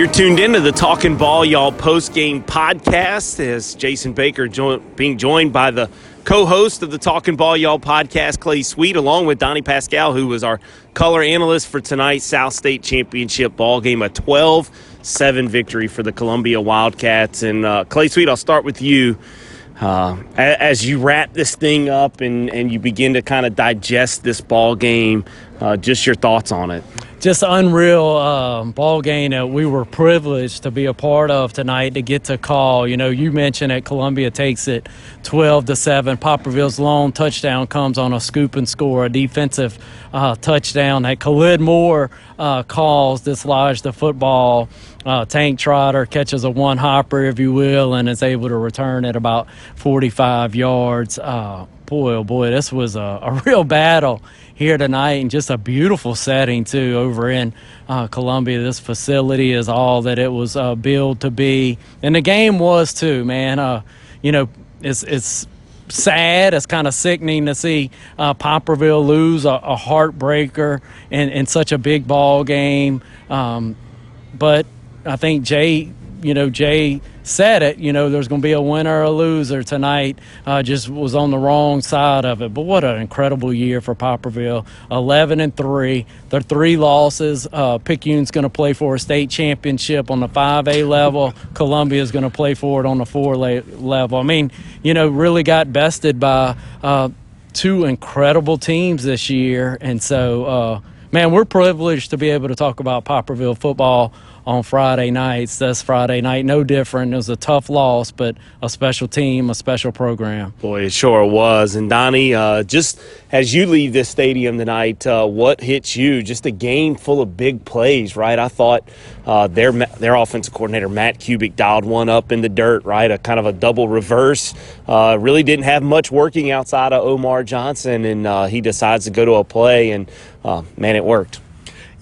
You're tuned into the Talking Ball Y'all post game podcast as Jason Baker being joined by the co host of the Talking Ball Y'all podcast, Clay Sweet, along with Donnie Pascal, who was our color analyst for tonight's South State Championship ball game, a 12 7 victory for the Columbia Wildcats. And uh, Clay Sweet, I'll start with you. Uh, as you wrap this thing up and, and you begin to kind of digest this ball game, uh, just your thoughts on it just unreal uh, ball game that we were privileged to be a part of tonight to get to call. You know, you mentioned that Columbia takes it 12 to 7. Poplarville's long touchdown comes on a scoop and score, a defensive uh, touchdown that Khalid Moore uh, calls, dislodged the football. Uh, Tank Trotter catches a one hopper, if you will, and is able to return at about 45 yards. Boy, oh boy, this was a, a real battle here tonight and just a beautiful setting too over in uh, Columbia. This facility is all that it was uh, built to be, and the game was too. Man, uh, you know, it's it's sad. It's kind of sickening to see uh, Poplarville lose a, a heartbreaker in, in such a big ball game. Um, but I think Jay, you know, Jay said it, you know, there's going to be a winner or a loser tonight. Uh, just was on the wrong side of it. But what an incredible year for Poplarville. 11 and 3. Their three losses. Uh, Picayune's going to play for a state championship on the 5A level. Columbia's going to play for it on the four A level. I mean, you know, really got bested by uh, two incredible teams this year. And so, uh, man, we're privileged to be able to talk about Poplarville football on Friday nights. That's Friday night, no different. It was a tough loss, but a special team, a special program. Boy, it sure was. And Donnie, uh, just as you leave this stadium tonight, uh, what hits you? Just a game full of big plays, right? I thought uh, their their offensive coordinator Matt Kubik dialed one up in the dirt, right? A kind of a double reverse. Uh, really didn't have much working outside of Omar Johnson, and uh, he decides to go to a play, and uh, man, it worked.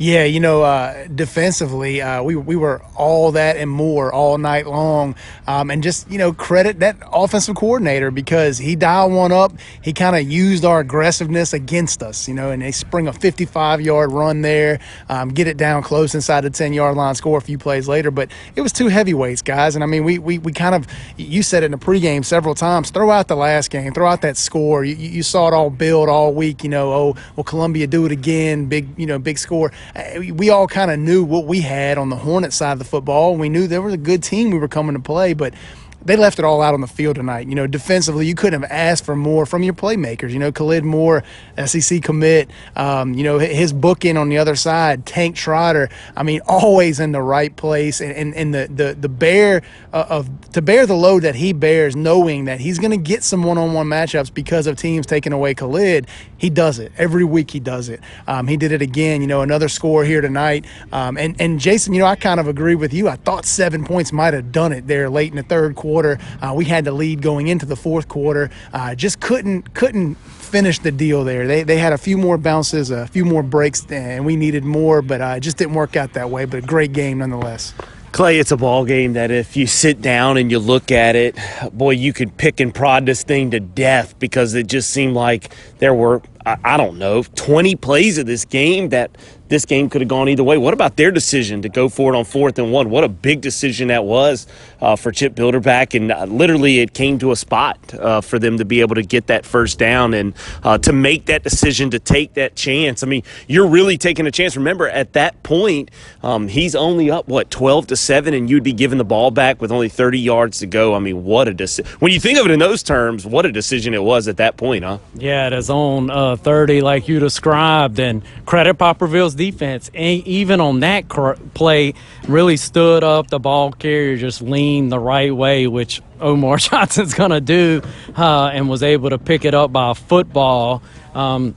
Yeah, you know, uh, defensively, uh, we, we were all that and more all night long. Um, and just, you know, credit that offensive coordinator because he dialed one up. He kind of used our aggressiveness against us, you know, and they spring a 55 yard run there, um, get it down close inside the 10 yard line, score a few plays later. But it was two heavyweights, guys. And I mean, we, we, we kind of, you said it in the pregame several times throw out the last game, throw out that score. You, you saw it all build all week, you know, oh, will Columbia do it again? Big, you know, big score Uh, we all kind of knew what we had on the Hornet side of the football. We knew there was a good team we were coming to play, but they left it all out on the field tonight. You know, defensively, you couldn't have asked for more from your playmakers. You know, Khalid Moore, SEC commit. Um, you know, his booking on the other side, Tank Trotter. I mean, always in the right place, and and, and the the the bear uh, of to bear the load that he bears, knowing that he's going to get some one-on-one matchups because of teams taking away Khalid. He does it every week. He does it. Um, he did it again. You know, another score here tonight. Um, and and Jason, you know, I kind of agree with you. I thought seven points might have done it there late in the third quarter quarter. Uh, we had the lead going into the fourth quarter. Uh, just couldn't couldn't finish the deal there. They, they had a few more bounces, a few more breaks, and we needed more, but uh, it just didn't work out that way. But a great game nonetheless. Clay, it's a ball game that if you sit down and you look at it, boy, you could pick and prod this thing to death because it just seemed like there were, I, don't know, 20 plays of this game that this game could have gone either way. What about their decision to go for it on fourth and one? What a big decision that was uh, for Chip Bilderback, and uh, literally it came to a spot uh, for them to be able to get that first down and uh, to make that decision to take that chance. I mean, you're really taking a chance. Remember, at that point, um, he's only up what 12 to seven, and you'd be giving the ball back with only 30 yards to go. I mean, what a decision! When you think of it in those terms, what a decision it was at that point, huh? Yeah, it is on uh, 30, like you described, and credit Poplarville's defense, even on that play, really stood up. The ball carrier just leaned the right way, which Omar Johnson's going to do, uh, and was able to pick it up by a football. Um,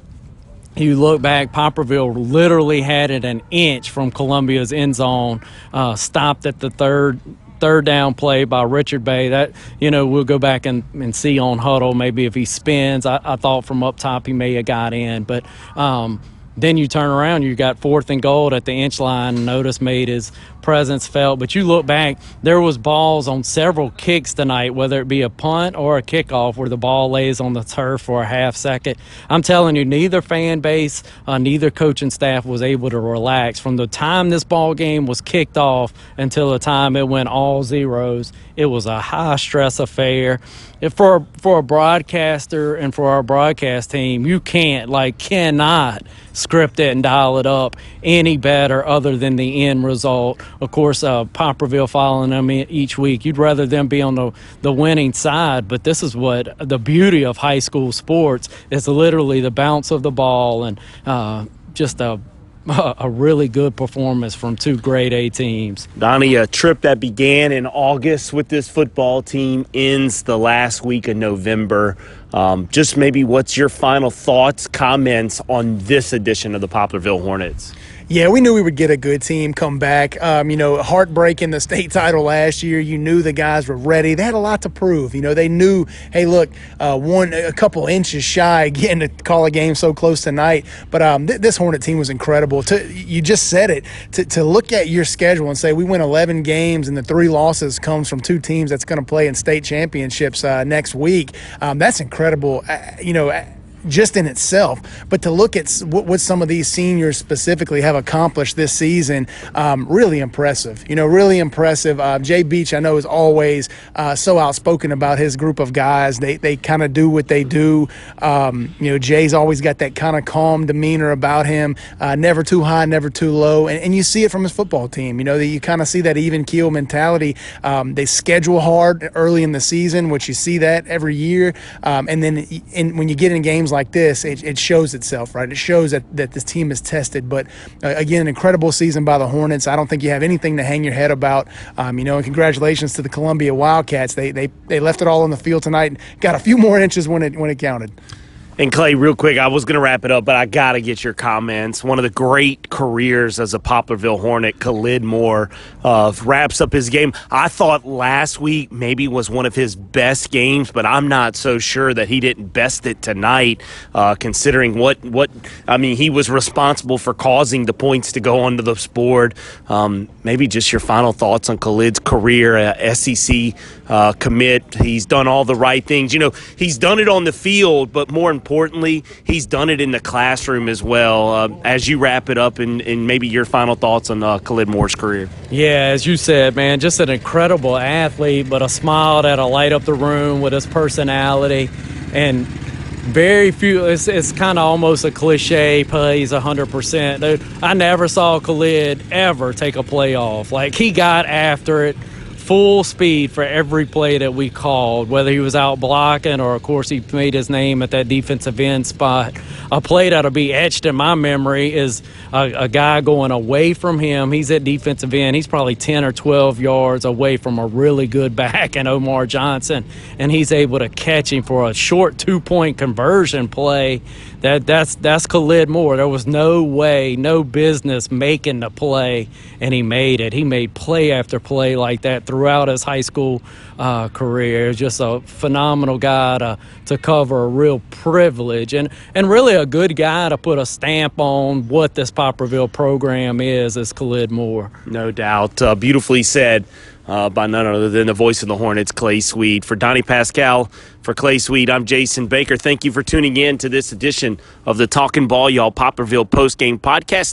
you look back, Poplarville literally had it an inch from Columbia's end zone, uh, stopped at the third third down play by Richard Bay. That you know we'll go back and, and see on Hudl maybe if he spins. I, I thought from up top he may have got in, but um, then you turn around, you got fourth and goal at the inch line. Notice made his presence felt. But you look back, there was balls on several kicks tonight, whether it be a punt or a kickoff, where the ball lays on the turf for a half second. I'm telling you, neither fan base, uh, neither coaching staff was able to relax from the time this ball game was kicked off until the time it went all zeros. It was a high stress affair. If for for a broadcaster and for our broadcast team, you can't like cannot script it and dial it up any better other than the end result. Of course, uh, Poplarville following them each week. You'd rather them be on the, the winning side, but this is what the beauty of high school sports is literally the bounce of the ball and uh, just a a really good performance from two grade A teams. Donnie, a trip that began in August with this football team ends the last week of November. Um, just maybe what's your final thoughts, comments on this edition of the Poplarville Hornets? Yeah, we knew we would get a good team come back. Um, you know, heartbreak in the state title last year. You knew the guys were ready. They had a lot to prove. You know, they knew, hey, look, uh, one a couple inches shy getting to call a game so close tonight. But um, th- this Hornet team was incredible. To you just said it. To, to look at your schedule and say we win 11 games and the three losses comes from two teams that's going to play in state championships uh, next week. Um, that's incredible. Uh, you know just in itself. But to look at what, what, some of these seniors specifically have accomplished this season, um, really impressive. You know, really impressive. Uh, Jay Beach, I know, is always uh, so outspoken about his group of guys. They they kind of do what they do. Um, you know, Jay's always got that kind of calm demeanor about him, uh, never too high, never too low, and, and, you see it from his football team. You know, that you kind of see that even keel mentality. Um, they schedule hard early in the season, which you see that every year, um, and then in, when you get in games like this, it, it, shows itself, right? It shows that, that this team is tested. But uh, again, incredible season by the Hornets. I don't think you have anything to hang your head about. Um, you know, and congratulations to the Columbia Wildcats. They, they, they left it all on the field tonight. And got a few more inches when it when it counted. And Clay, real quick, I was going to wrap it up, but I got to get your comments. One of the great careers as a Poplarville Hornet, Khalid Moore, uh, wraps up his game. I thought last week maybe was one of his best games, but I'm not so sure that he didn't best it tonight, uh, considering what, what, I mean, he was responsible for causing the points to go onto the board. Um, maybe just your final thoughts on Khalid's career, uh, SEC uh, commit. He's done all the right things. You know, he's done it on the field, but more importantly, he's done it in the classroom as well. Uh, as you wrap it up, and, and, maybe your final thoughts on uh, Khalid Moore's career. Yeah, as you said, man, just an incredible athlete, but a smile that'll light up the room with his personality. And very few, it's, it's kind of almost a cliche, plays 100%. Dude, I never saw Khalid ever take a play off. Like, he got after it full speed for every play that we called, whether he was out blocking or, of course, he made his name at that defensive end spot. A play that'll be etched in my memory is a, a, guy going away from him. He's at defensive end. He's probably 10 or 12 yards away from a really good back and Omar Johnson, and he's able to catch him for a short two point conversion play. That that's that's Khalid Moore. There was no way, no business making the play, and he made it. He made play after play like that through throughout his high school uh, career. Just a phenomenal guy to, to cover, a real privilege, and, and really a good guy to put a stamp on what this Poplarville program is, is Khalid Moore. No doubt. Uh, beautifully said. Uh, by none other than the voice of the Hornets, Clay Sweet. For Donnie Pascal, for Clay Sweet, I'm Jason Baker. Thank you for tuning in to this edition of the Talking Ball Y'all Poplarville post game podcast.